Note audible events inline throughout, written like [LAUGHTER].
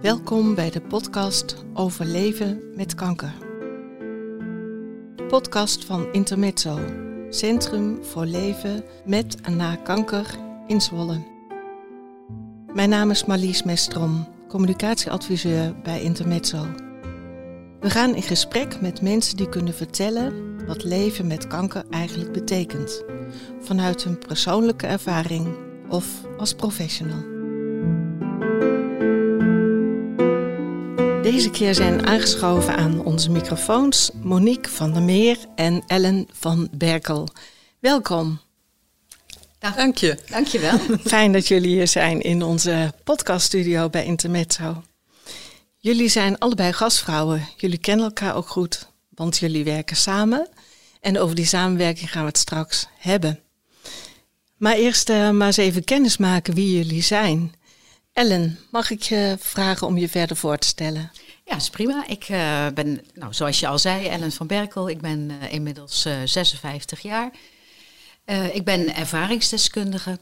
Welkom bij de podcast over leven met kanker. Podcast van Intermezzo, Centrum voor Leven met en na kanker in Zwolle. Mijn naam is Marlies Mestrom, communicatieadviseur bij Intermezzo. We gaan in gesprek met mensen die kunnen vertellen wat leven met kanker eigenlijk betekent, vanuit hun persoonlijke ervaring of als professional. Deze keer zijn aangeschoven aan onze microfoons Monique van der Meer en Ellen van Berkel. Welkom. Dank je. Dank je wel. [LAUGHS] Fijn dat jullie hier zijn in onze podcaststudio bij Intermezzo. Jullie zijn allebei gastvrouwen. Jullie kennen elkaar ook goed, want jullie werken samen. En over die samenwerking gaan we het straks hebben. Maar eerst uh, maar eens even kennis maken wie jullie zijn. Ellen, mag ik je vragen om je verder voor te stellen? Ja, is prima. Ik uh, ben, nou, zoals je al zei, Ellen van Berkel. Ik ben uh, inmiddels 56 jaar. ik ben ervaringsdeskundige.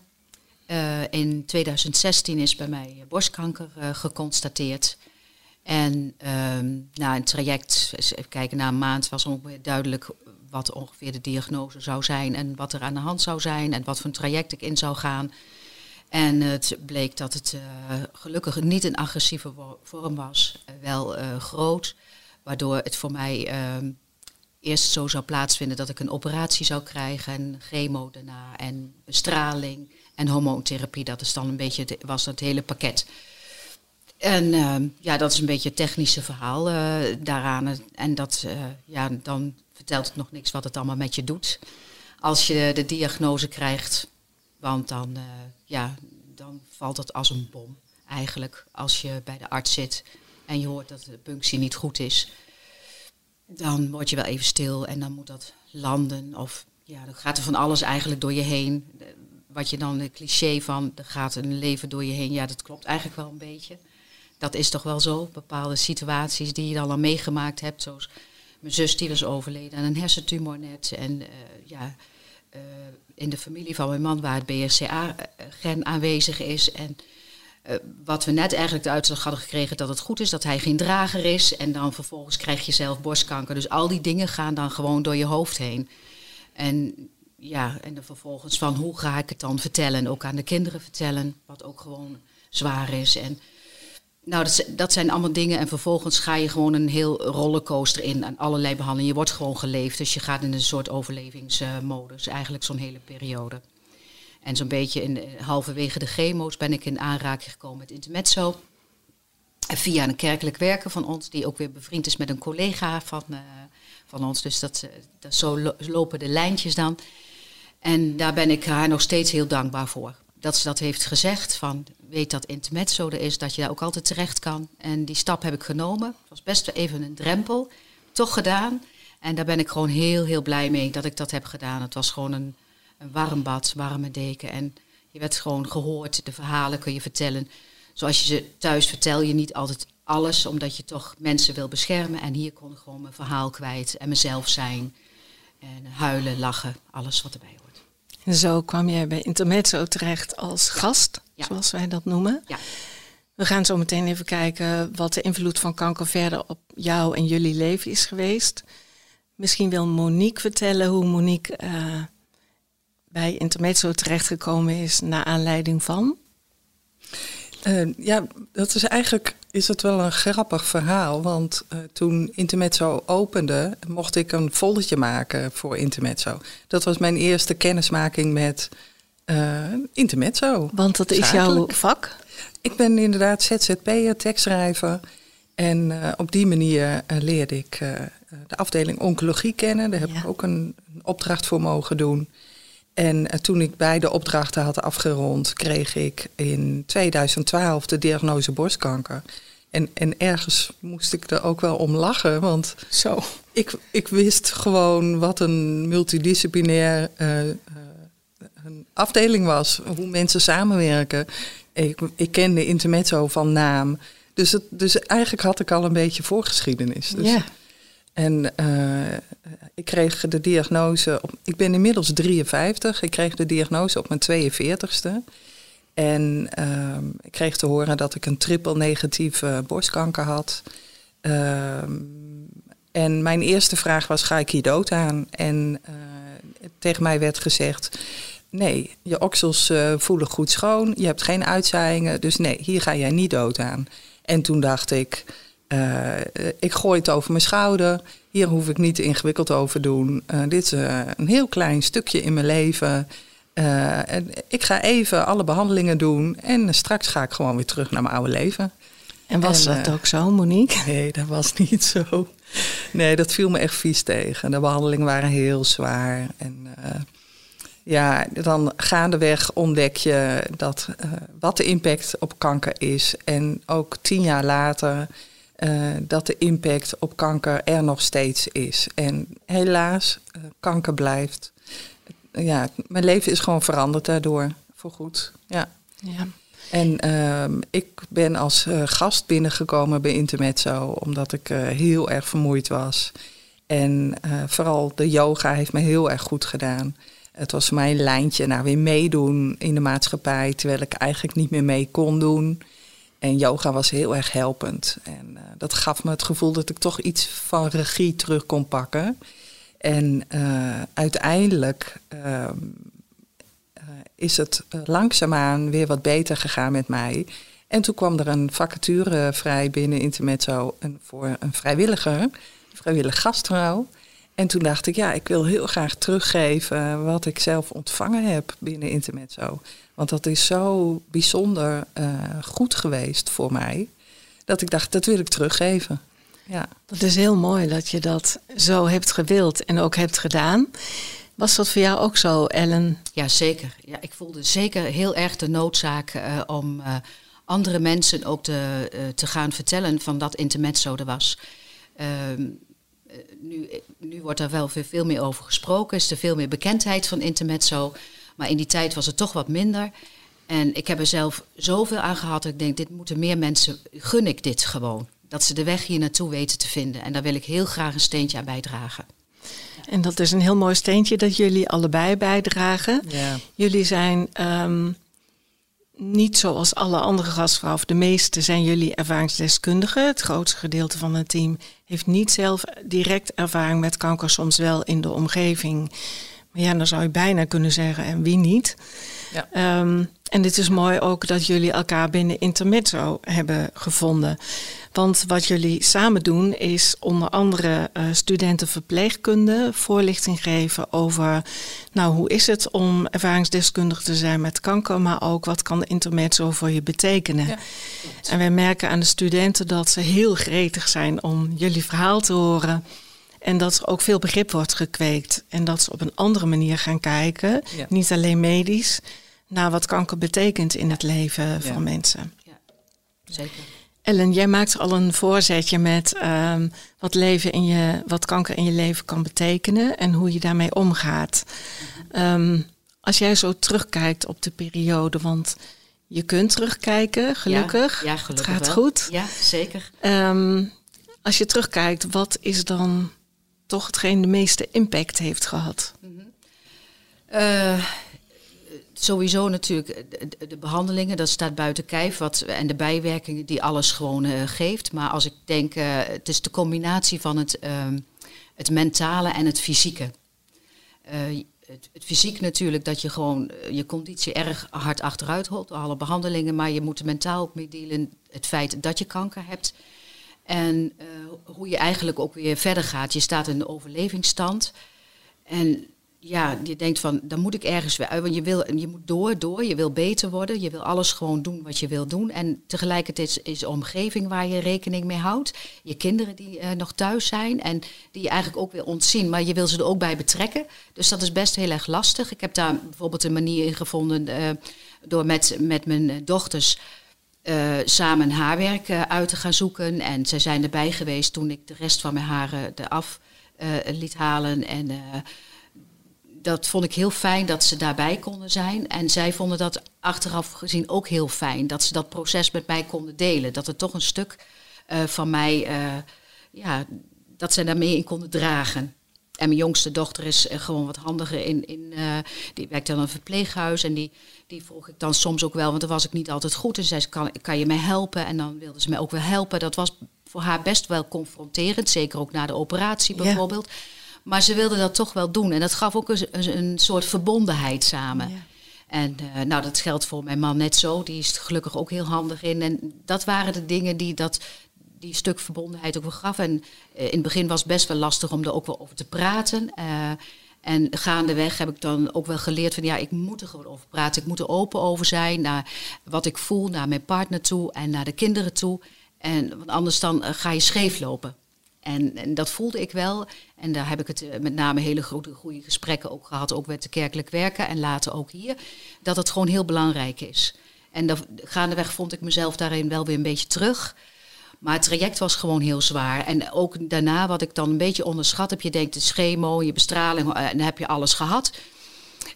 in 2016 is bij mij borstkanker geconstateerd. En ehm, na een traject, even kijken, na een maand was ongeveer duidelijk wat ongeveer de diagnose zou zijn en wat er aan de hand zou zijn en wat voor een traject ik in zou gaan. En het bleek dat het uh, gelukkig niet een agressieve vorm was, uh, wel uh, groot, waardoor het voor mij ehm, eerst zo zou plaatsvinden dat ik een operatie zou krijgen en chemo daarna en bestraling en hormoontherapie. Dat is dan een beetje was het hele pakket. En ehm, ja, dat is een beetje het technische verhaal daaraan. En dat, ja, dan vertelt het nog niks wat het allemaal met je doet. Als je de diagnose krijgt, want dan, uh, ja, dan valt het als een bom eigenlijk. Als je bij de arts zit en je hoort dat de punctie niet goed is, dan word je wel even stil en dan moet dat landen. Of ja, dan gaat er van alles eigenlijk door je heen. Wat je dan, het cliché van, er gaat een leven door je heen, ja, dat klopt eigenlijk wel een beetje. Dat is toch wel zo, bepaalde situaties die je dan al meegemaakt hebt, zoals mijn zus die was overleden aan een hersentumor net. En uh, ja, uh, in de familie van mijn man waar het BRCA-gen aanwezig is. En uh, wat we net eigenlijk de uitslag hadden gekregen dat het goed is, dat hij geen drager is. En dan vervolgens krijg je zelf borstkanker. Dus al die dingen gaan dan gewoon door je hoofd heen. En ja, en dan vervolgens van hoe ga ik het dan vertellen? En ook aan de kinderen vertellen, wat ook gewoon zwaar is. En nou, dat, dat, zijn allemaal dingen. En vervolgens ga je gewoon een heel rollercoaster in aan allerlei behandelingen. Je wordt gewoon geleefd. Dus je gaat in een soort overlevingsmodus. Eigenlijk zo'n hele periode. En zo'n beetje in, halverwege de chemo's ben ik in aanraking gekomen met Intermezzo. Via een kerkelijk werker van ons, die ook weer bevriend is met een collega van, uh, van ons. Dus dat, dat, zo lopen de lijntjes dan. En daar ben ik haar nog steeds heel dankbaar voor dat ze dat heeft gezegd. Van weet dat intermezzo er is, dat je daar ook altijd terecht kan. En die stap heb ik genomen. Het was best even een drempel. Toch gedaan. En daar ben ik gewoon heel, heel blij mee dat ik dat heb gedaan. Het was gewoon een, een warm bad, warme deken. En je werd gewoon gehoord. De verhalen kun je vertellen. Zoals je ze thuis vertel je niet altijd alles, omdat je toch mensen wil beschermen. En hier kon ik gewoon mijn verhaal kwijt en mezelf zijn. En huilen, lachen, alles wat erbij hoort. En zo kwam jij bij Intermezzo terecht als gast, zoals wij dat noemen. Ja. We gaan zo meteen even kijken wat de invloed van kanker verder op jou en jullie leven is geweest. Misschien wil Monique vertellen hoe Monique uh, bij Intermezzo terechtgekomen is naar aanleiding van. Uh, ja, dat is eigenlijk is het wel een grappig verhaal. Want uh, toen Intermezzo opende, mocht ik een foldertje maken voor Intermezzo. Dat was mijn eerste kennismaking met uh, Intermezzo. Want dat is jouw vak? Ik ben inderdaad ZZP'er, tekstschrijver. En op die manier leerde ik de afdeling oncologie kennen. Daar heb ja. ik ook een, een, opdracht voor mogen doen. En toen ik beide opdrachten had afgerond, kreeg ik in 2012 de diagnose borstkanker. En, en ergens moest ik er ook wel om lachen, want Zo. Ik, ik wist gewoon wat een multidisciplinair uh, een afdeling was, hoe mensen samenwerken. Ik, ik kende Intermezzo van naam. Dus, het, dus eigenlijk had ik al een beetje voorgeschiedenis. Dus, ja. En uh, ik kreeg de diagnose, op, ik ben inmiddels 53, ik kreeg de diagnose op mijn 42ste. En ehm, ik kreeg te horen dat ik een triple negatieve borstkanker had. Ehm, en mijn eerste vraag was, ga ik hier dood aan? En uh, tegen mij werd gezegd, nee, je oksels uh, voelen goed schoon, je hebt geen uitzaaiingen, dus nee, hier ga jij niet dood aan. En toen dacht ik, uh, ik gooi het over mijn schouder, hier hoef ik niet ingewikkeld over doen. dit is een heel klein stukje in mijn leven. ik ga even alle behandelingen doen en straks ga ik gewoon weer terug naar mijn oude leven. En was dat ook zo, Monique? Nee, dat was [LAUGHS] niet zo. Nee, dat viel me echt vies tegen. De behandelingen waren heel zwaar. En ja, dan gaandeweg ontdek je dat, wat de impact op kanker is. En ook tien jaar later uh, dat de impact op kanker er nog steeds is. En helaas, kanker blijft. Ja, mijn leven is gewoon veranderd daardoor, voor goed. Ja. ja. En ehm, ik ben als gast binnengekomen bij Intermezzo omdat ik heel erg vermoeid was. En vooral de yoga heeft me heel erg goed gedaan. Het was mijn lijntje naar weer meedoen in de maatschappij, terwijl ik eigenlijk niet meer mee kon doen. En yoga was heel erg helpend. En dat gaf me het gevoel dat ik toch iets van regie terug kon pakken. En uiteindelijk ehm, is het langzaamaan weer wat beter gegaan met mij. En toen kwam er een vacature vrij binnen Intermezzo voor een vrijwilliger, een vrijwillig gastvrouw. En toen dacht ik, ja, ik wil heel graag teruggeven wat ik zelf ontvangen heb binnen Intermezzo. Want dat is zo bijzonder uh, goed geweest voor mij, dat ik dacht, dat wil ik teruggeven. Ja. Dat is heel mooi dat je dat zo hebt gewild en ook hebt gedaan. Was dat voor jou ook zo, Ellen? Ja, zeker. Ja, ik voelde zeker heel erg de noodzaak uh, om uh, andere mensen ook te, uh, te gaan vertellen van dat intermezzo er was. Ehm, nu, nu wordt er wel veel, veel meer over gesproken, is er veel meer bekendheid van intermezzo. Maar in die tijd was het toch wat minder. En ik heb er zelf zoveel aan gehad dat ik denk, dit moeten meer mensen, gun ik dit gewoon. Dat ze de weg hier naartoe weten te vinden. En daar wil ik heel graag een steentje aan bijdragen. En dat is een heel mooi steentje dat jullie allebei bijdragen. Ja. Jullie zijn um, niet zoals alle andere gastvrouwen, of de meeste zijn jullie ervaringsdeskundigen. Het grootste gedeelte van het team heeft niet zelf direct ervaring met kanker, soms wel in de omgeving. Maar ja, dan zou je bijna kunnen zeggen, en wie niet? Ja. Um, en het is mooi ook dat jullie elkaar binnen Intermezzo hebben gevonden. Want wat jullie samen doen is onder andere uh, studenten verpleegkunde voorlichting geven over nou, hoe is het om ervaringsdeskundig te zijn met kanker, maar ook wat kan de intermezzo voor je betekenen. Ja, en wij merken aan de studenten dat ze heel gretig zijn om jullie verhaal te horen. En dat er ook veel begrip wordt gekweekt. En dat ze op een andere manier gaan kijken. Niet alleen medisch, naar wat kanker betekent in het leven van mensen. Ja, zeker. Ellen, jij maakt al een voorzetje met um, wat, leven in je, wat kanker in je leven kan betekenen en hoe je daarmee omgaat. Um, als jij zo terugkijkt op de periode, want je kunt terugkijken, gelukkig. Ja, gelukkig het gaat goed. Ja, zeker. Um, als je terugkijkt, wat is dan toch hetgeen de meeste impact heeft gehad? -hmm. uh, sowieso natuurlijk de, de, behandelingen, dat staat buiten kijf. Wat, en de bijwerkingen die alles gewoon uh, geeft. Maar als ik denk, uh, het is de combinatie van het, uh, het mentale en het fysieke. Eh, het, het, fysiek natuurlijk dat je gewoon je conditie erg hard achteruit holt door alle behandelingen. Maar je moet er mentaal ook mee dealen het feit dat je kanker hebt. En hoe je eigenlijk ook weer verder gaat. Je staat in de overlevingsstand. En ja, je denkt van, dan moet ik ergens weer uit. Want je, wil, je moet door, door, je wil beter worden. Je wil alles gewoon doen wat je wil doen. En tegelijkertijd is de omgeving waar je rekening mee houdt. Je kinderen die uh, nog thuis zijn en die je eigenlijk ook weer ontzien. Maar je wil ze er ook bij betrekken. Dus dat is best heel erg lastig. Ik heb daar bijvoorbeeld een manier in gevonden uh, door met, met mijn dochters... Uh, samen haarwerk uit te gaan zoeken. En zij zijn erbij geweest toen ik de rest van mijn haren eraf liet halen. En dat vond ik heel fijn dat ze daarbij konden zijn. En zij vonden dat achteraf gezien ook heel fijn. Dat ze dat proces met mij konden delen. Dat er toch een stuk uh, van mij, uh, ja, dat ze daarmee in konden dragen. En mijn jongste dochter is gewoon wat handiger in. in die werkt dan in een verpleeghuis. En die, die vroeg ik dan soms ook wel, want dan was ik niet altijd goed. En zei ze: kan, kan je mij helpen? En dan wilde ze mij ook wel helpen. Dat was voor haar best wel confronterend. Zeker ook na de operatie bijvoorbeeld. Maar ze wilde dat toch wel doen. En dat gaf ook een, een soort verbondenheid samen. Ja. En uh, nou, dat geldt voor mijn man net zo. Die is er gelukkig ook heel handig in. En dat waren de dingen die dat die stuk verbondenheid ook wel gaf. En uh, in het begin was het best wel lastig om er ook wel over te praten. Uh, en gaandeweg heb ik dan ook wel geleerd van ja, ik moet er gewoon over praten. Ik moet er open over zijn naar wat ik voel, naar mijn partner toe en naar de kinderen toe. En want anders dan ga je scheef lopen. En, en, dat voelde ik wel. En daar heb ik het eh, met name hele grote, goede gesprekken ook gehad, ook met de kerkelijk werken en later ook hier, dat het gewoon heel belangrijk is. En dat, gaandeweg vond ik mezelf daarin wel weer een beetje terug. Maar het traject was gewoon heel zwaar. En ook daarna, wat ik dan een beetje onderschat heb, je denkt de chemo, je bestraling, eh, en dan heb je alles gehad.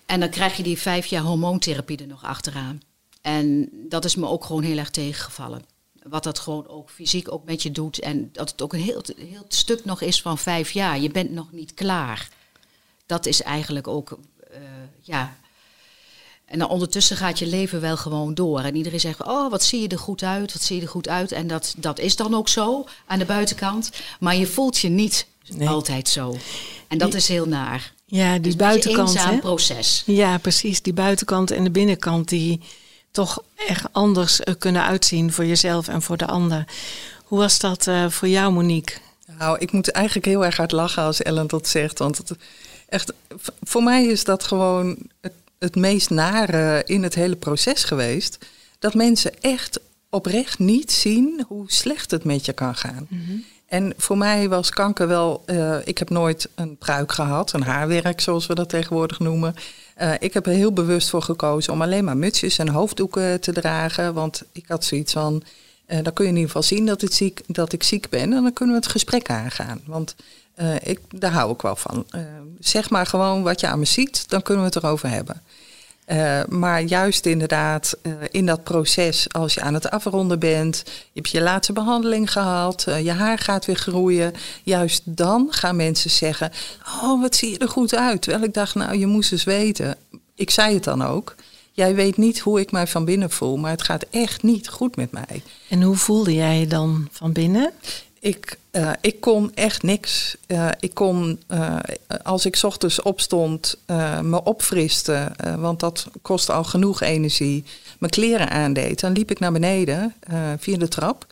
En dan krijg je die vijf jaar hormoontherapie er nog achteraan. En dat is me ook gewoon heel erg tegengevallen wat dat gewoon ook fysiek ook met je doet. En dat het ook een heel, heel stuk nog is van vijf jaar. Je bent nog niet klaar. Dat is eigenlijk ook, uh, ja. En dan ondertussen gaat je leven wel gewoon door. En iedereen zegt, oh, wat zie je er goed uit, wat zie je er goed uit. En dat, dat is dan ook zo aan de buitenkant. Maar je voelt je niet altijd zo. En dat is heel naar. Ja, die buitenkant. Een eenzaam proces. Ja, precies. Die buitenkant en de binnenkant die toch echt anders eh, kunnen uitzien voor jezelf en voor de ander. Hoe was dat uh, voor jou, Monique? Nou, ik moet eigenlijk heel erg hard lachen als Ellen dat zegt. Want het, echt, voor mij is dat gewoon het, het meest nare in het hele proces geweest. Dat mensen echt oprecht niet zien hoe slecht het met je kan gaan. Mm En voor mij was kanker wel. Uh, ik heb nooit een pruik gehad, een haarwerk zoals we dat tegenwoordig noemen. Uh, ik heb er heel bewust voor gekozen om alleen maar mutsjes en hoofddoeken te dragen. Want ik had zoiets van, uh, dan kun je in ieder geval zien dat, ziek, dat ik ziek ben. En dan kunnen we het gesprek aangaan. Want ik, daar hou ik wel van. zeg maar gewoon wat je aan me ziet, dan kunnen we het erover hebben. Uh, maar juist inderdaad uh, in dat proces, als je aan het afronden bent, je hebt je laatste behandeling gehad, uh, je haar gaat weer groeien, juist dan gaan mensen zeggen: Oh, wat zie je er goed uit. Terwijl ik dacht, nou, je moest eens weten. Ik zei het dan ook. Jij weet niet hoe ik mij van binnen voel, maar het gaat echt niet goed met mij. En hoe voelde jij je dan van binnen? Ik, uh, ik kon echt niks. Uh, ik kon, uh, als ik ochtends opstond, me opfriste, want dat kostte al genoeg energie, mijn kleren aandeed, dan liep ik naar beneden via de trap.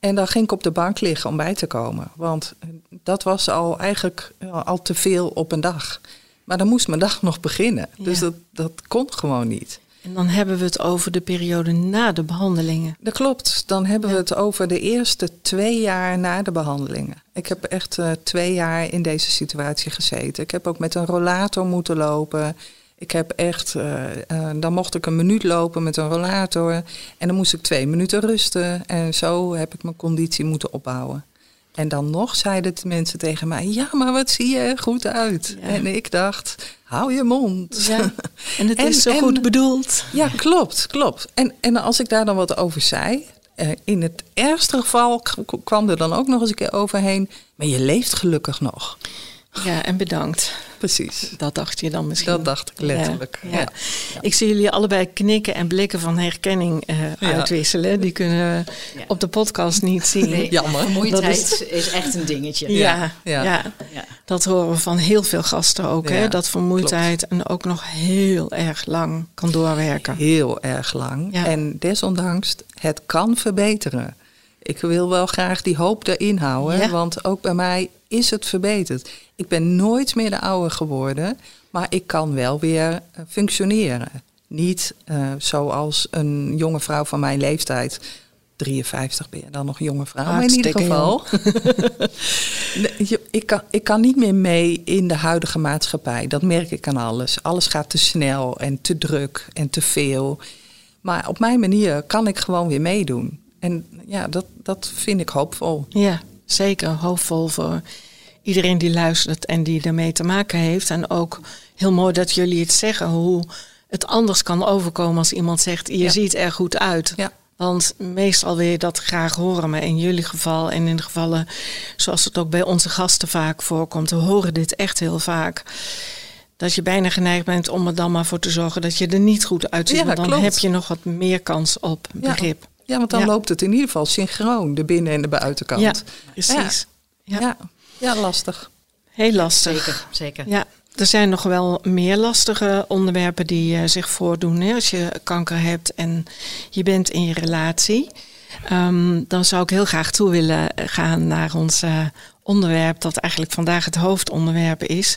En dan ging ik op de bank liggen om bij te komen. Want dat was al eigenlijk al te veel op een dag. Maar dan moest mijn dag [LAUGHS] nog beginnen. Dus dat, dat kon gewoon niet. En dan hebben we het over de periode na de behandelingen. Dat klopt. Dan hebben we het over de eerste twee jaar na de behandelingen. Ik heb echt uh, twee jaar in deze situatie gezeten. Ik heb ook met een rollator moeten lopen. Ik heb echt, uh, uh, dan mocht ik een minuut lopen met een rollator. En dan moest ik twee minuten rusten. En zo heb ik mijn conditie moeten opbouwen. En dan nog zeiden de mensen tegen mij: Ja, maar wat zie je er goed uit? Ja. En ik dacht: Hou je mond. Ja. En het [LAUGHS] is zo en, goed bedoeld. Ja, klopt, klopt. En, en als ik daar dan wat over zei. Uh, in het ergste geval kwam er dan ook nog eens een keer overheen. Maar je leeft gelukkig nog. Ja, en bedankt. Precies. Dat dacht je dan misschien. Dat dacht ik letterlijk. Ja, ja. Ik zie jullie allebei knikken en blikken van herkenning uh, uitwisselen. Die kunnen we op de podcast niet zien. Nee, [LAUGHS] Jammer. Vermoeidheid is, is, echt een dingetje. Ja, ja, dat horen we van heel veel gasten ook. Hè? Dat vermoeidheid en ook nog heel erg lang kan doorwerken. Heel erg lang. En desondanks, het kan verbeteren. Ik wil wel graag die hoop erin houden. Want ook bij mij is het verbeterd. Ik ben nooit meer de oude geworden, maar ik kan wel weer uh, functioneren. Niet uh, zoals een jonge vrouw van mijn leeftijd. 53 ben je dan nog jonge vrouw, maar in ieder geval. [LAUGHS] ik, kan, ik kan niet meer mee in de huidige maatschappij. Dat merk ik aan alles. Alles gaat te snel en te druk en te veel. Maar op mijn manier kan ik gewoon weer meedoen. En ja, dat, dat vind ik hoopvol. Ja, zeker hoopvol voor iedereen die luistert en die ermee te maken heeft. En ook heel mooi dat jullie het zeggen, hoe het anders kan overkomen als iemand zegt, je ziet er goed uit. Ja. Want meestal wil je dat graag horen, maar in jullie geval en in de gevallen zoals het ook bij onze gasten vaak voorkomt, we horen dit echt heel vaak. Dat je bijna geneigd bent om er dan maar voor te zorgen dat je er niet goed uitziet. Ja, want dan klopt. heb je nog wat meer kans op begrip. Ja, want dan Ja. loopt het in ieder geval synchroon, de binnen- en de buitenkant. Ja, precies. Ja. Ja. Ja. ja, lastig. Heel lastig. Zeker, zeker. Ja, er zijn nog wel meer lastige onderwerpen die eh, zich voordoen hè, als je kanker hebt en je bent in je relatie. Ehm, dan zou ik heel graag toe willen gaan naar ons eh, onderwerp, dat eigenlijk vandaag het hoofdonderwerp is.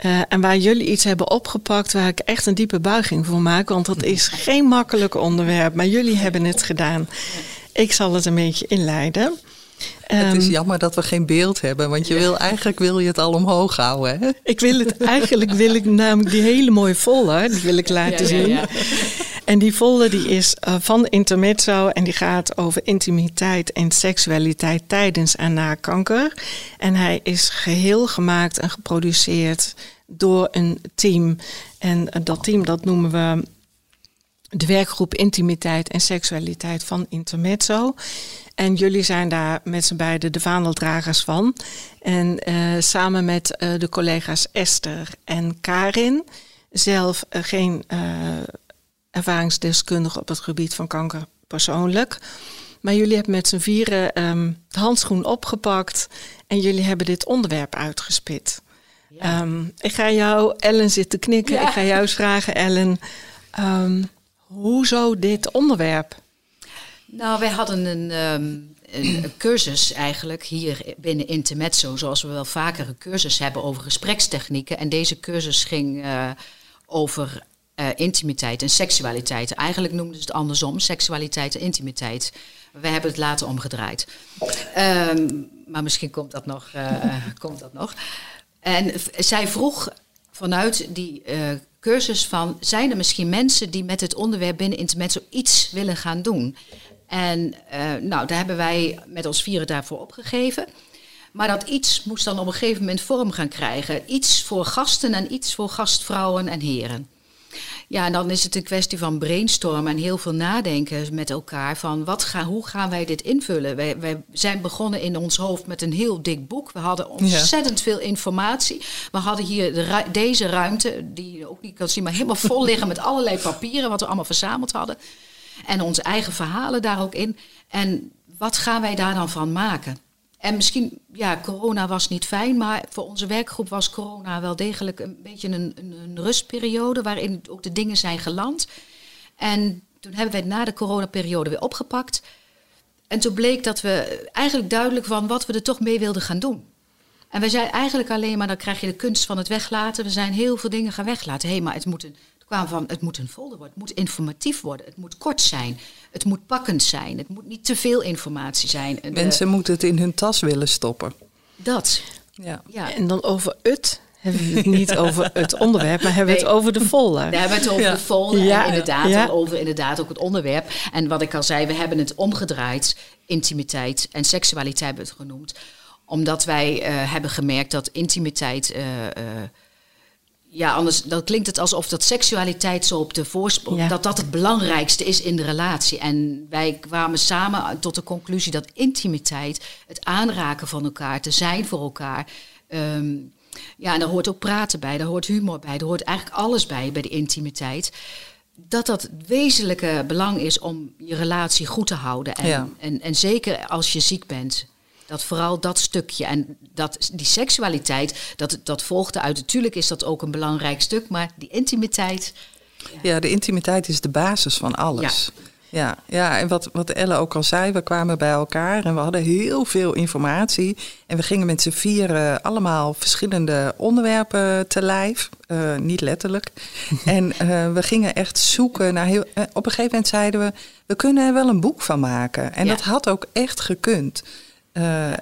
Eh, en waar jullie iets hebben opgepakt waar ik echt een diepe buiging voor maak, want dat is geen makkelijk onderwerp, maar jullie hebben het gedaan. Ik zal het een beetje inleiden. het is Ehm, jammer dat we geen beeld hebben, want je wil, eigenlijk wil je het al omhoog houden. Hè? Ik wil het eigenlijk, wil ik namelijk die hele mooie folder, die wil ik laten Ja, ja, zien. ja. [LAUGHS] En die folder die is eh, van Intermezzo en die gaat over intimiteit en seksualiteit tijdens en na kanker. En hij is geheel gemaakt en geproduceerd door een team. En eh, dat team dat noemen we de werkgroep Intimiteit en Seksualiteit van Intermezzo. En jullie zijn daar met z'n beiden de vaandeldragers van. En eh, samen met de collega's Esther en Karin, zelf geen ervaringsdeskundige op het gebied van kanker persoonlijk. Maar jullie hebben met z'n vieren ehm, de handschoen opgepakt en jullie hebben dit onderwerp uitgespit. Ehm, ik ga jou, Ellen zit te knikken, Ja. ik ga jou eens vragen, Ellen. ehm, hoezo dit onderwerp? Nou, wij hadden een, een, een [CLEARS THROAT] cursus eigenlijk hier binnen Intermezzo, zoals we wel vaker een cursus hebben over gesprekstechnieken. En deze cursus ging eh, over eh, intimiteit en seksualiteit. Eigenlijk noemden ze het andersom, seksualiteit en intimiteit. We hebben het later omgedraaid. Ehm, maar misschien komt dat nog. eh, [LAUGHS] komt dat nog. En zij vroeg vanuit die eh, cursus van... zijn er misschien mensen die met het onderwerp binnen Intermezzo iets willen gaan doen? En nou, daar hebben wij met ons vieren daarvoor opgegeven. Maar dat iets moest dan op een gegeven moment vorm gaan krijgen. Iets voor gasten en iets voor gastvrouwen en heren. Ja, en dan is het een kwestie van brainstormen en heel veel nadenken met elkaar. Van wat ga, hoe gaan wij dit invullen? Wij, wij zijn begonnen in ons hoofd met een heel dik boek. We hadden ontzettend veel informatie. We hadden hier de ru- deze ruimte, die je ook niet kan zien, maar helemaal vol liggen met allerlei papieren wat we allemaal verzameld hadden. En onze eigen verhalen daar ook in. En wat gaan wij daar dan van maken? En misschien, ja, corona was niet fijn, maar voor onze werkgroep was corona wel degelijk een beetje een, een, rustperiode waarin ook de dingen zijn geland. En toen hebben wij het na de coronaperiode weer opgepakt. En toen bleek dat we eigenlijk duidelijk van wat we er toch mee wilden gaan doen. En wij zeiden eigenlijk alleen maar, dan krijg je de kunst van het weglaten. We zijn heel veel dingen gaan weglaten. Hé, maar het moet een, het kwam van, het moet een folder worden. Het moet informatief worden. Het moet kort zijn. Het moet pakkend zijn. Het moet niet te veel informatie zijn. De- Mensen moeten het in hun tas willen stoppen. dat, Ja. ja. En dan over het hebben we het niet over het onderwerp, maar hebben we het over de folder. Daar hebben we het over Ja. de folder Ja. en inderdaad Ja. over inderdaad ook het onderwerp. En wat ik al zei, we hebben het omgedraaid. Intimiteit en seksualiteit hebben we het genoemd. Omdat wij eh, hebben gemerkt dat intimiteit... eh, eh, ja, anders dan klinkt het alsof dat seksualiteit zo op de voorsprong... Ja. dat dat het belangrijkste is in de relatie. En wij kwamen samen tot de conclusie dat intimiteit... het aanraken van elkaar, te zijn voor elkaar... ehm, ja, en daar hoort ook praten bij, daar hoort humor bij, daar hoort eigenlijk alles bij, bij de intimiteit. Dat dat het wezenlijke belang is om je relatie goed te houden. En, Ja. en, en zeker als je ziek bent. Dat vooral dat stukje en dat, die seksualiteit, dat, dat volgt eruit. Natuurlijk is dat ook een belangrijk stuk, maar die intimiteit. Ja, de intimiteit is de basis van alles. Ja, ja, en wat, wat Elle ook al zei, we kwamen bij elkaar en we hadden heel veel informatie. En we gingen met z'n vieren allemaal verschillende onderwerpen te lijf. Eh, niet letterlijk. [LAUGHS] en eh, we gingen echt zoeken naar heel. eh, op een gegeven moment zeiden we, we kunnen er wel een boek van maken. En Ja. dat had ook echt gekund. Eh, eh,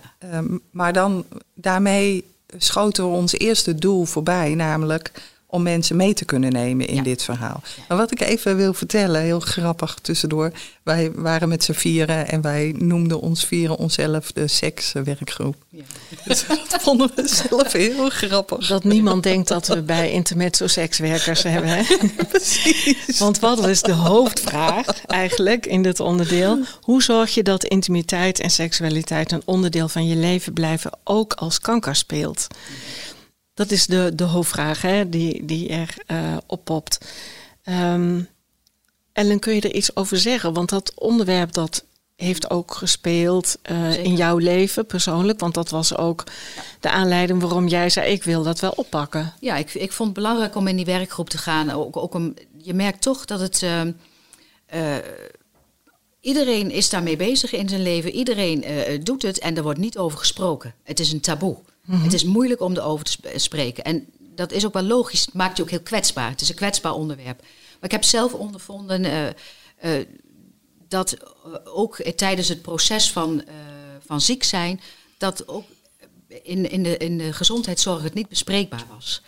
maar dan daarmee schoten we ons eerste doel voorbij, namelijk om mensen mee te kunnen nemen in dit verhaal. Maar wat ik even wil vertellen, heel grappig tussendoor. Wij waren met z'n vieren en wij noemden ons vieren onszelf de sekswerkgroep. Ja. Dus [LAUGHS] dat vonden we zelf heel grappig. Dat niemand denkt dat we bij intermezzo sekswerkers hebben. Hè? [LAUGHS] Precies. Want wat is de hoofdvraag eigenlijk in dit onderdeel? Hoe zorg je dat intimiteit en seksualiteit een onderdeel van je leven blijven, ook als kanker speelt? Dat is de, de hoofdvraag hè, die, die er uh, oppopt. Um, Ellen, kun je er iets over zeggen? Want dat onderwerp dat heeft ook gespeeld uh, in jouw leven persoonlijk. Want dat was ook de aanleiding waarom jij zei: Ik wil dat wel oppakken. Ja, ik, ik vond het belangrijk om in die werkgroep te gaan. Ook, ook om, je merkt toch dat het. Uh, iedereen is daarmee bezig in zijn leven. Iedereen doet het en er wordt niet over gesproken. Het is een taboe. Mhm. Het is moeilijk om erover te spreken. En dat is ook wel logisch. Het maakt je ook heel kwetsbaar. Het is een kwetsbaar onderwerp. Maar ik heb zelf ondervonden uh, uh, dat ook tijdens het proces van, van ziek zijn, dat ook in, in, de, in de gezondheidszorg het niet bespreekbaar was.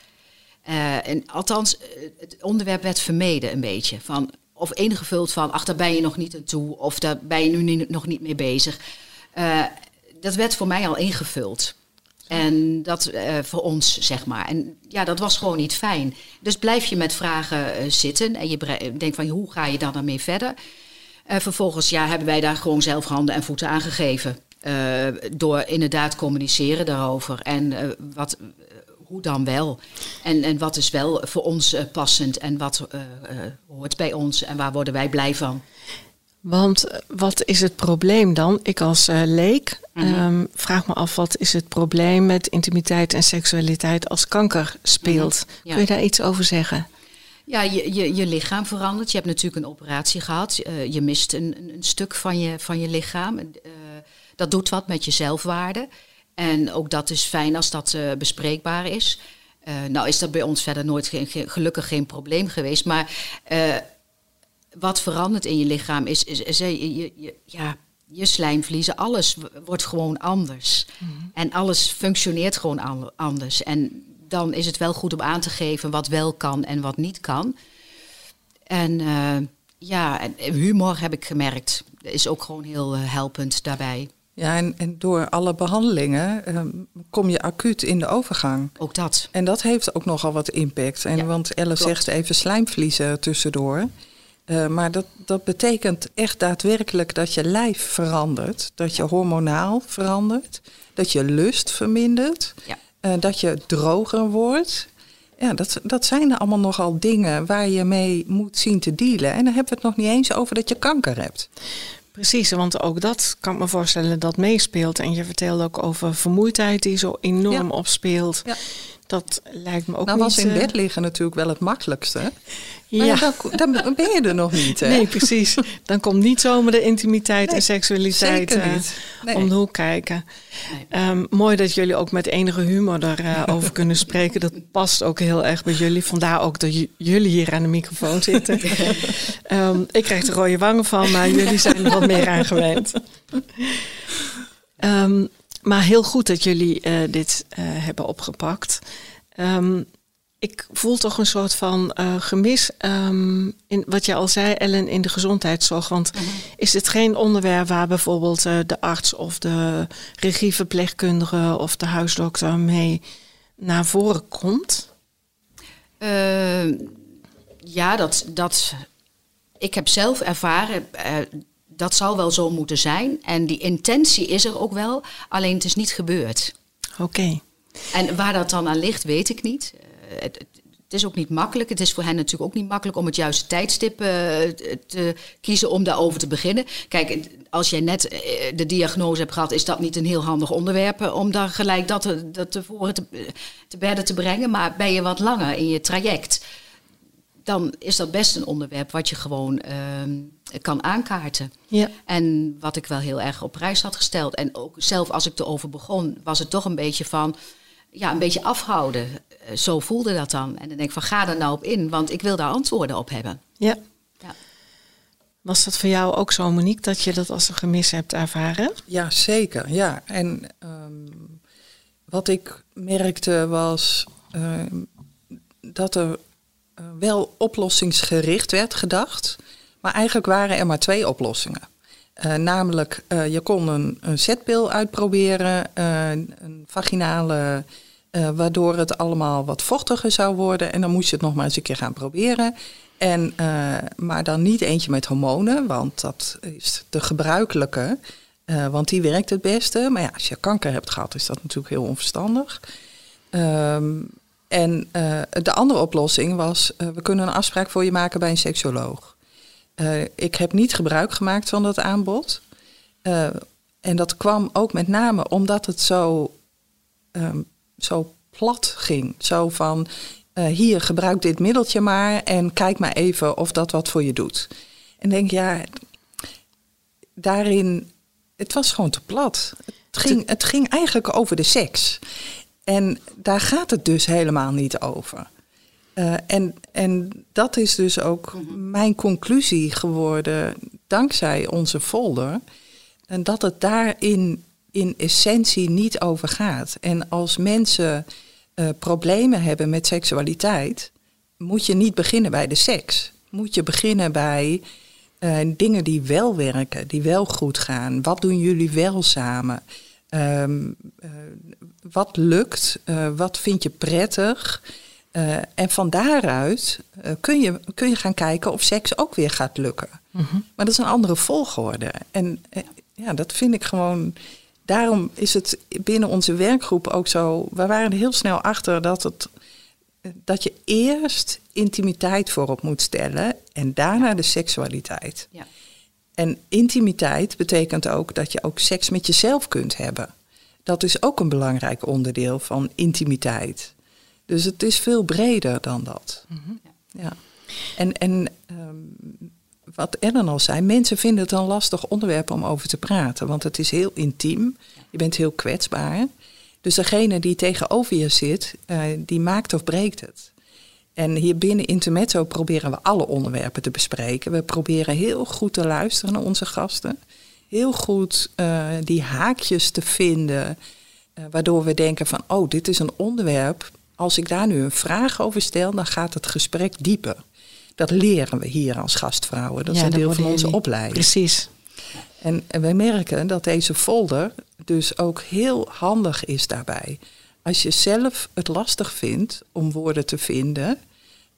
en althans, het onderwerp werd vermeden een beetje. Van, of ingevuld van, ach, daar ben je nog niet aan toe, of daar ben je nu nog niet mee bezig. dat werd voor mij al ingevuld. En dat uh, voor ons, zeg maar. En ja, dat was gewoon niet fijn. Dus blijf je met vragen uh, zitten en je denkt van hoe ga je dan daarmee verder? Uh, vervolgens ja, hebben wij daar gewoon zelf handen en voeten aan gegeven. door inderdaad communiceren daarover. En wat, hoe dan wel? En, en wat is wel voor ons passend en wat hoort bij ons en waar worden wij blij van? Want eh, wat is het probleem dan? Ik als uh, leek mhm. ehm, vraag me af wat is het probleem met intimiteit en seksualiteit als kanker speelt. Mhm. Kun je daar iets over zeggen? Ja, je, je, je lichaam verandert. Je hebt natuurlijk een operatie gehad. Uh, je mist een, een, stuk van je, van je lichaam. Uh, dat doet wat met je zelfwaarde. En ook dat is fijn als dat bespreekbaar is. nou is dat bij ons verder nooit geen, gelukkig geen probleem geweest. Maar wat verandert in je lichaam is, is, is je, je, ja, je slijmvliezen, alles wordt gewoon anders. Mhm. En alles functioneert gewoon anders. En dan is het wel goed om aan te geven wat wel kan en wat niet kan. En uh, ja, humor heb ik gemerkt, is ook gewoon heel helpend daarbij. Ja, en, en door alle behandelingen um, kom je acuut in de overgang. Ook dat. En dat heeft ook nogal wat impact. En want Elle zegt even slijmvliezen tussendoor. Uh, maar dat, dat betekent echt daadwerkelijk dat je lijf verandert, dat je hormonaal verandert, dat je lust vermindert, ja. uh, dat je droger wordt. Ja, dat, dat zijn allemaal nogal dingen waar je mee moet zien te dealen. En dan hebben we het nog niet eens over dat je kanker hebt. Precies, want ook dat kan ik me voorstellen dat meespeelt. En je vertelde ook over vermoeidheid die zo enorm ja. opspeelt. Ja. Dat lijkt me ook nou, niet... was in bed liggen natuurlijk wel het makkelijkste. ja. Dan, dan, ben je er nog niet, hè? Nee, precies. Dan komt niet zomaar de intimiteit en seksualiteit uh, om de hoek kijken. Nee. Um, mooi dat jullie ook met enige humor [LAUGHS] daarover uh, kunnen spreken. Dat past ook heel erg bij jullie. Vandaar ook dat jullie hier aan de microfoon zitten. [LAUGHS] um, ik krijg er rode wangen van, maar jullie zijn er wat meer aan gewend. Um, maar heel goed dat jullie uh, dit uh, hebben opgepakt. Um, ik voel toch een soort van uh, gemis um, in wat je al zei, Ellen, in de gezondheidszorg. Want -hmm. is het geen onderwerp waar bijvoorbeeld de arts of de regieverpleegkundige of de huisdokter mee naar voren komt? ja, dat, dat. Ik heb zelf ervaren dat zou wel zo moeten zijn. En die intentie is er ook wel, alleen het is niet gebeurd. Oké. En waar dat dan aan ligt, weet ik niet. Uh, het, het, is ook niet makkelijk. Het is voor hen natuurlijk ook niet makkelijk om het juiste tijdstip uh, te kiezen om daarover te beginnen. Kijk, als jij net uh, de diagnose hebt gehad, is dat niet een heel handig onderwerp om daar gelijk dat, dat tevoren te, te bedden te brengen. Maar ben je wat langer in je traject, dan is dat best een onderwerp wat je gewoon uh, kan aankaarten. Ja. En wat ik wel heel erg op prijs had gesteld. En ook zelf als ik erover begon, was het toch een beetje van, ja, een beetje afhouden. Uh, zo voelde dat dan. En dan denk ik van, ga er nou op in, want ik wil daar antwoorden op hebben. Ja. ja. Was dat voor jou ook zo, Monique, dat je dat als een gemis hebt ervaren? Ja, zeker. Ja. En um, wat ik merkte was, uh, dat er wel oplossingsgericht werd gedacht. Maar eigenlijk waren er maar twee oplossingen. namelijk, je kon een, een zetpil uitproberen, een vaginale waardoor het allemaal wat vochtiger zou worden. En dan moest je het nog maar eens een keer gaan proberen. En, maar dan niet eentje met hormonen, want dat is de gebruikelijke. Want die werkt het beste. Maar ja, als je kanker hebt gehad, is dat natuurlijk heel onverstandig. Um, en de andere oplossing was, we kunnen een afspraak voor je maken bij een seksoloog. ik heb niet gebruik gemaakt van dat aanbod. en dat kwam ook met name omdat het zo um, zo plat ging. Zo van, hier, gebruik dit middeltje maar en kijk maar even of dat wat voor je doet. En denk, ja, daarin, het was gewoon te plat. Het ging, het ging eigenlijk over de seks. En daar gaat het dus helemaal niet over. Uh, en, en dat is dus ook mhm. mijn conclusie geworden dankzij onze folder. En dat het daarin in essentie niet over gaat. En als mensen uh, problemen hebben met seksualiteit, moet je niet beginnen bij de seks. Moet je beginnen bij uh, dingen die wel werken, die wel goed gaan. Wat doen jullie wel samen? Um, uh, wat lukt? wat vind je prettig? en van daaruit kun, je, kun je gaan kijken of seks ook weer gaat lukken. Mm -hmm. Maar dat is een andere volgorde. En ja, dat vind ik gewoon daarom is het binnen onze werkgroep ook zo. We waren er heel snel achter dat, het, dat je eerst intimiteit voorop moet stellen en daarna de seksualiteit. Ja. En intimiteit betekent ook dat je ook seks met jezelf kunt hebben. Dat is ook een belangrijk onderdeel van intimiteit. Dus het is veel breder dan dat. Mm ja. En, en um, wat Ellen al zei, mensen vinden het een lastig onderwerp om over te praten. Want het is heel intiem. Je bent heel kwetsbaar. Dus degene die tegenover je zit, uh, die maakt of breekt het. En hier binnen Intermezzo proberen we alle onderwerpen te bespreken. We proberen heel goed te luisteren naar onze gasten. Heel goed uh, die haakjes te vinden. Uh, waardoor we denken van, oh, dit is een onderwerp. Als ik daar nu een vraag over stel, dan gaat het gesprek dieper. Dat leren we hier als gastvrouwen. Dat is een deel van onze opleiding. Precies. En, en wij merken dat deze folder dus ook heel handig is daarbij. Als je zelf het lastig vindt om woorden te vinden,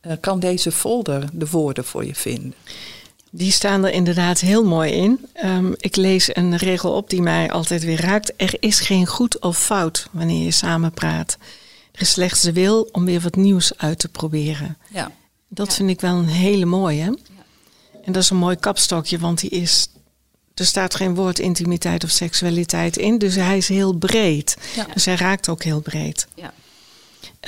uh, kan deze folder de woorden voor je vinden. Die staan er inderdaad heel mooi in. Um, ik lees een regel op die mij altijd weer raakt. Er is geen goed of fout wanneer je samen praat. Er is slechts de wil om weer wat nieuws uit te proberen. Ja. Dat vind ik wel een hele mooie. Ja. En dat is een mooi kapstokje, want die is, er staat geen woord intimiteit of seksualiteit in. Dus hij is heel breed. Ja. Dus hij raakt ook heel breed. Ja.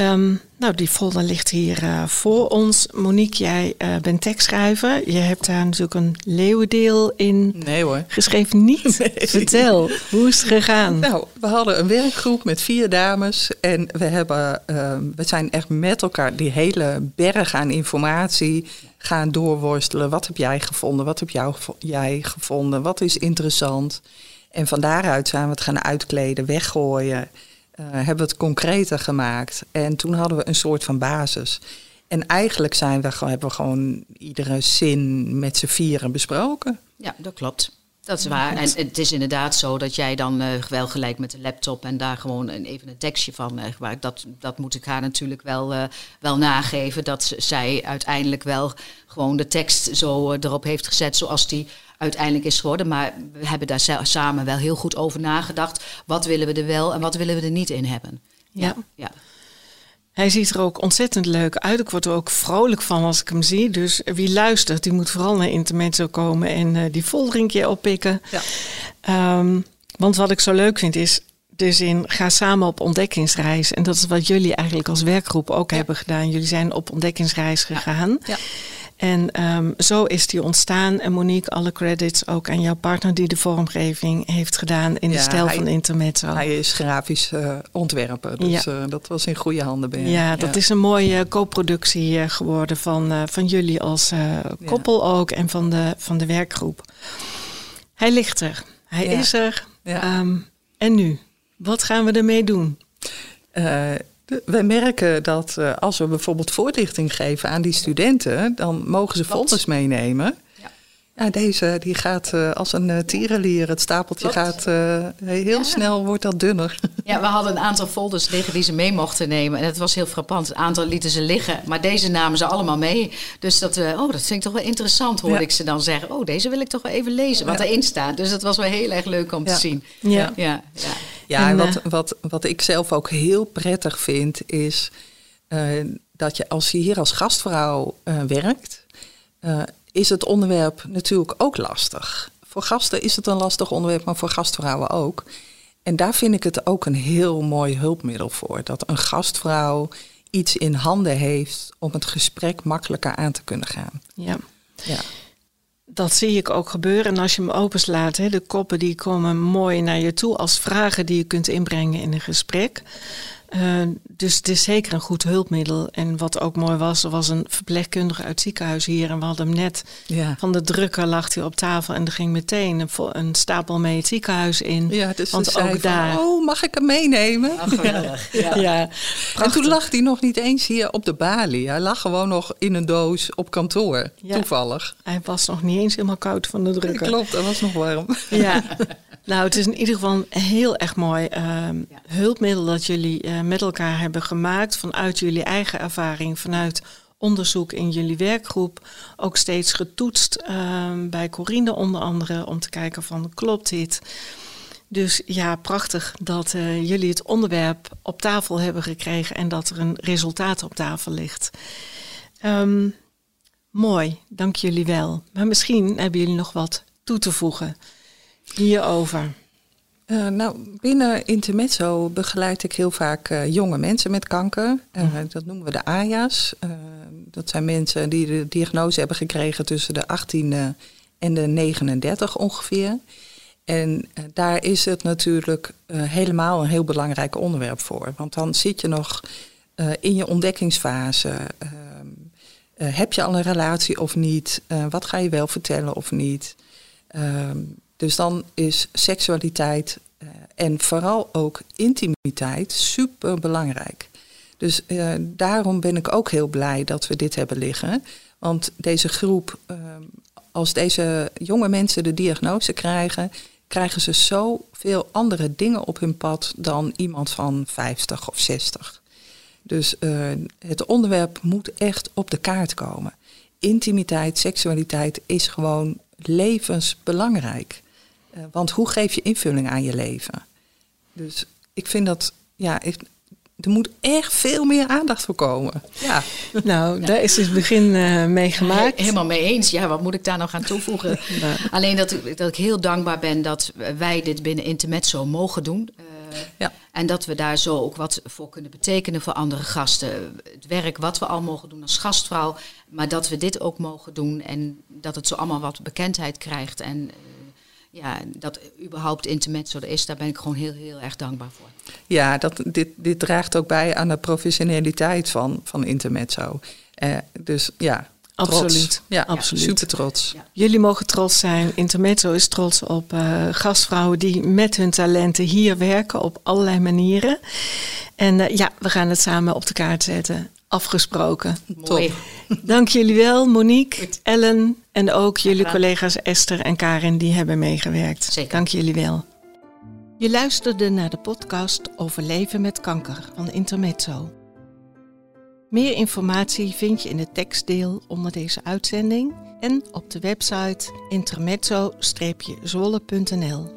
Um, nou, die folder ligt hier uh, voor ons. Monique, jij uh, bent tekstschrijver. Je hebt daar natuurlijk een leeuwendeel in nee, hoor. geschreven. Niet? [LAUGHS] Nee. Vertel, hoe is het gegaan? Nou, we hadden een werkgroep met vier dames. En we, hebben, uh, we zijn echt met elkaar die hele berg aan informatie gaan doorworstelen. Wat heb jij gevonden? Wat heb jou, jij gevonden? Wat is interessant? En van daaruit zijn we het gaan uitkleden, weggooien. Uh, hebben we het concreter gemaakt. En toen hadden we een soort van basis. En eigenlijk zijn we, hebben we gewoon iedere zin met z'n vieren besproken. Ja, dat klopt. Dat is waar. En het is inderdaad zo dat jij dan uh, wel gelijk met de laptop en daar gewoon een, even een tekstje van uh, gebruikt. Dat, dat moet ik haar natuurlijk wel, uh, wel nageven. Dat zij uiteindelijk wel gewoon de tekst zo erop heeft gezet zoals die uiteindelijk is geworden. Maar we hebben daar samen wel heel goed over nagedacht. Wat willen we er wel en wat willen we er niet in hebben? Ja. ja. Hij ziet er ook ontzettend leuk uit. Ik word er ook vrolijk van als ik hem zie. Dus wie luistert, die moet vooral naar Intermezzo komen en uh, die keer oppikken. Ja. Um, want wat ik zo leuk vind is, dus in ga samen op ontdekkingsreis. En dat is wat jullie eigenlijk als werkgroep ook hebben gedaan. Jullie zijn op ontdekkingsreis gegaan. Ja. En um, zo is die ontstaan. En Monique, alle credits ook aan jouw partner die de vormgeving heeft gedaan in de stijl van Intermezzo. Hij is grafisch uh, ontwerper, dus uh, dat was in goede handen bij Ja, dat is een mooie co-productie uh, geworden van, van jullie als koppel ook en van de, van de werkgroep. Hij ligt er, hij is er. Um, en nu? Wat gaan we ermee doen? We merken dat uh, als we bijvoorbeeld voorlichting geven aan die studenten, dan mogen ze folders meenemen. Ja, deze die gaat uh, als een uh, tierenlier. Het stapeltje Klopt. gaat uh, heel ja. snel, wordt dat dunner. Ja, we hadden een aantal folders liggen die ze mee mochten nemen. En het was heel frappant. Een aantal lieten ze liggen, maar deze namen ze allemaal mee. Dus dat, oh, dat vind ik toch wel interessant, hoorde ja. ik ze dan zeggen. Oh, deze wil ik toch wel even lezen, wat erin staat. Dus dat was wel heel erg leuk om te zien. Ja, ja. Ja. en wat, wat, wat ik zelf ook heel prettig vind, is dat je als je hier als gastvrouw werkt is het onderwerp natuurlijk ook lastig. Voor gasten is het een lastig onderwerp, maar voor gastvrouwen ook. En daar vind ik het ook een heel mooi hulpmiddel voor. Dat een gastvrouw iets in handen heeft om het gesprek makkelijker aan te kunnen gaan. Ja. ja. Dat zie ik ook gebeuren. En als je hem openslaat, hè, de koppen die komen mooi naar je toe als vragen die je kunt inbrengen in een gesprek. Uh, dus het is zeker een goed hulpmiddel. En wat ook mooi was, er was een verpleegkundige uit het ziekenhuis hier. En we hadden hem net ja. van de drukker lag hij op tafel. En er ging meteen een, een stapel mee het ziekenhuis in. Ja, dus Want ook daar. oh, mag ik hem meenemen? [LAUGHS] ja. ja. ja. En toen lag hij nog niet eens hier op de balie. Hij lag gewoon nog in een doos op kantoor. Toevallig. Hij was nog niet eens helemaal koud van de drukker. Klopt, hij was nog warm. Ja. [LAUGHS] Nou, het is in ieder geval een heel erg mooi uh, hulpmiddel dat jullie uh, met elkaar hebben gemaakt vanuit jullie eigen ervaring, vanuit onderzoek in jullie werkgroep, ook steeds getoetst uh, bij Corine onder andere om te kijken van klopt dit. Dus ja, prachtig dat uh, jullie het onderwerp op tafel hebben gekregen en dat er een resultaat op tafel ligt. Um, mooi, dank jullie wel. Maar misschien hebben jullie nog wat toe te voegen hierover? Uh, nou, binnen Intermezzo begeleid ik heel vaak uh, jonge mensen met kanker. Uh, dat noemen we de AJA's. dat zijn mensen die de diagnose hebben gekregen tussen de 18 en de 39 ongeveer. En daar is het natuurlijk helemaal een heel belangrijk onderwerp voor. Want dan zit je nog in je ontdekkingsfase. Ehm, heb je al een relatie of niet? wat ga je wel vertellen of niet? Ehm, dus dan is seksualiteit uh, en vooral ook intimiteit super belangrijk. Dus uh, daarom ben ik ook heel blij dat we dit hebben liggen. Want deze groep, uh, als deze jonge mensen de diagnose krijgen, krijgen ze zoveel andere dingen op hun pad dan iemand van 50 of 60. Dus het onderwerp moet echt op de kaart komen. Intimiteit, seksualiteit is gewoon levensbelangrijk. Uh, want hoe geef je invulling aan je leven? Dus ik vind dat, ja, ik, er moet echt veel meer aandacht voor komen. Ja. [LAUGHS] Nou, daar is het begin uh, mee gemaakt. helemaal mee eens. Ja, wat moet ik daar nog aan toevoegen? [LAUGHS] Alleen dat, dat ik heel dankbaar ben dat wij dit binnen Intermezzo mogen doen. Uh, ja. En dat we daar zo ook wat voor kunnen betekenen voor andere gasten. Het werk wat we al mogen doen als gastvrouw, maar dat we dit ook mogen doen en dat het zo allemaal wat bekendheid krijgt. En ja, dat überhaupt intermezzo er is, daar ben ik gewoon heel, heel erg dankbaar voor. Ja, dat, dit, dit draagt ook bij aan de professionaliteit van, van intermezzo. Uh, dus ja, Absoluut. Ja, absoluut. Super trots. Jullie mogen trots zijn. Intermezzo is trots op uh, gastvrouwen die met hun talenten hier werken op allerlei manieren. En uh, ja, we gaan het samen op de kaart zetten afgesproken. Mooi. Top. Dank jullie wel, Monique, Ellen en ook jullie collega's Esther en Karin die hebben meegewerkt. Zeker. Dank jullie wel. Je luisterde naar de podcast over leven met kanker van Intermezzo. Meer informatie vind je in het tekstdeel onder deze uitzending en op de website intermezzo-zwolle.nl.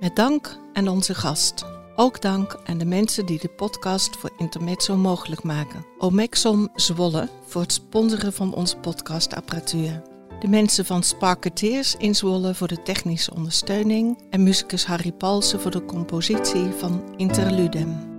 Met dank aan onze gast. Ook dank aan de mensen die de podcast voor Intermezzo mogelijk maken. Omexom Zwolle voor het sponsoren van onze podcastapparatuur. De mensen van Sparketeers in Zwolle voor de technische ondersteuning. En muzikus Harry Palsen voor de compositie van Interludem.